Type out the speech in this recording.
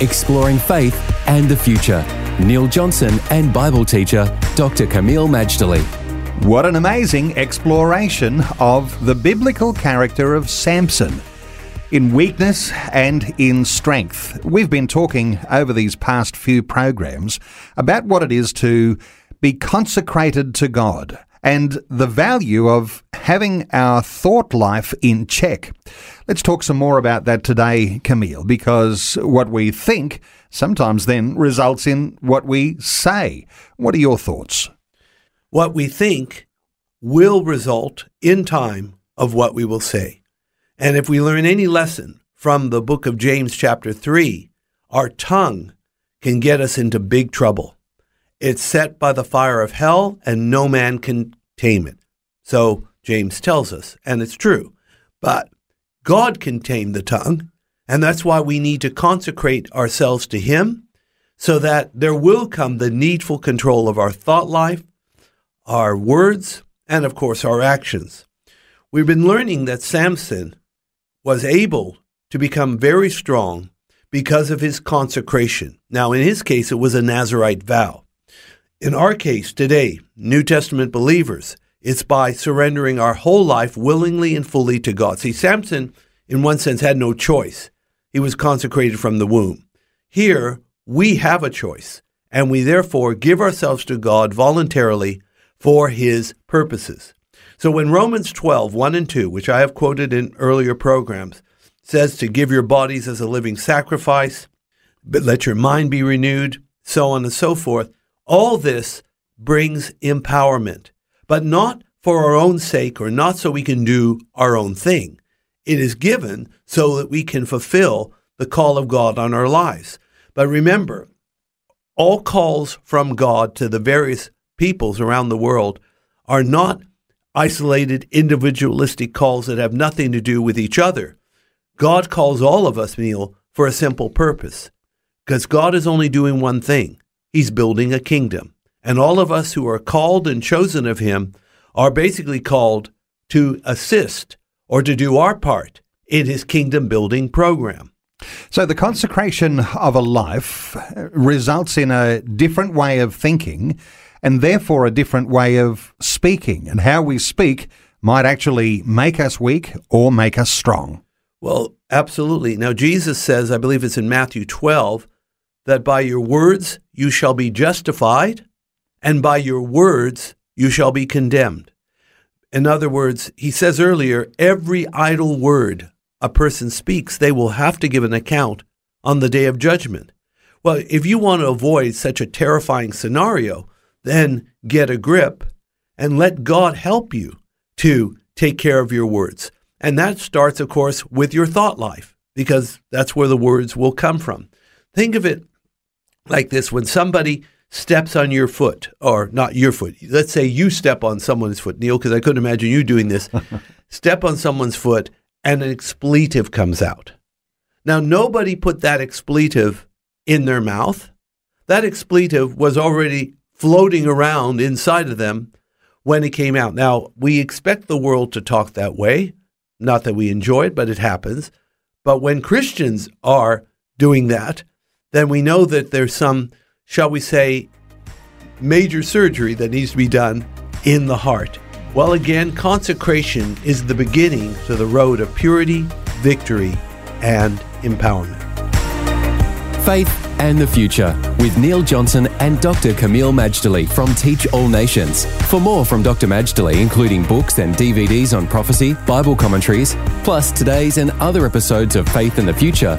exploring faith and the future. Neil Johnson and Bible teacher Dr. Kameel Majdali. What an amazing exploration of the biblical character of Samson. In weakness and in strength. We've been talking over these past few programs about what it is to be consecrated to God and the value of having our thought life in check. Let's talk some more about that today, Kameel, because what we think sometimes then results in what we say. What are your thoughts? What we think will result in time of what we will say. And if we learn any lesson from the book of James, chapter 3, our tongue can get us into big trouble. It's set by the fire of hell, and no man can tame it. So James tells us, and it's true. But God can tame the tongue, and that's why we need to consecrate ourselves to Him so that there will come the needful control of our thought life, our words, and of course our actions. We've been learning that Samson was able to become very strong because of his consecration. Now, in his case, it was a Nazarite vow. In our case today, New Testament believers, it's by surrendering our whole life willingly and fully to God. See, Samson, in one sense, had no choice. He was consecrated from the womb. Here, we have a choice, and we therefore give ourselves to God voluntarily for his purposes. So when Romans 12, 1 and 2, which I have quoted in earlier programs, says to give your bodies as a living sacrifice, but let your mind be renewed, so on and so forth, all this brings empowerment, but not for our own sake or not so we can do our own thing. It is given so that we can fulfill the call of God on our lives. But remember, all calls from God to the various peoples around the world are not isolated, individualistic calls that have nothing to do with each other. God calls all of us, Neil, for a simple purpose. Because God is only doing one thing He's building a kingdom. And all of us who are called and chosen of Him are basically called to assist or to do our part in His kingdom building program. So, the consecration of a life results in a different way of thinking and therefore a different way of speaking. And how we speak might actually make us weak or make us strong. Well, absolutely. Now, Jesus says, I believe it's in Matthew 12, that by your words you shall be justified, and by your words you shall be condemned. In other words, he says earlier, every idle word a person speaks, they will have to give an account on the day of judgment. Well, if you want to avoid such a terrifying scenario, then get a grip and let God help you to take care of your words. And that starts, of course, with your thought life, because that's where the words will come from. Think of it like this when somebody steps on your foot, or not your foot, let's say you step on someone's foot, Neil, because I couldn't imagine you doing this. step on someone's foot and an expletive comes out. Now, nobody put that expletive in their mouth. That expletive was already floating around inside of them when it came out. Now, we expect the world to talk that way. Not that we enjoy it, but it happens. But when Christians are doing that, then we know that there's some, shall we say, major surgery that needs to be done in the heart. Well, again, consecration is the beginning to the road of purity, victory, and empowerment. Faith and the Future with Neil Johnson and Dr. Kameel Majdali from Teach All Nations. For more from Dr. Majdali, including books and DVDs on prophecy, Bible commentaries, plus today's and other episodes of Faith and the Future,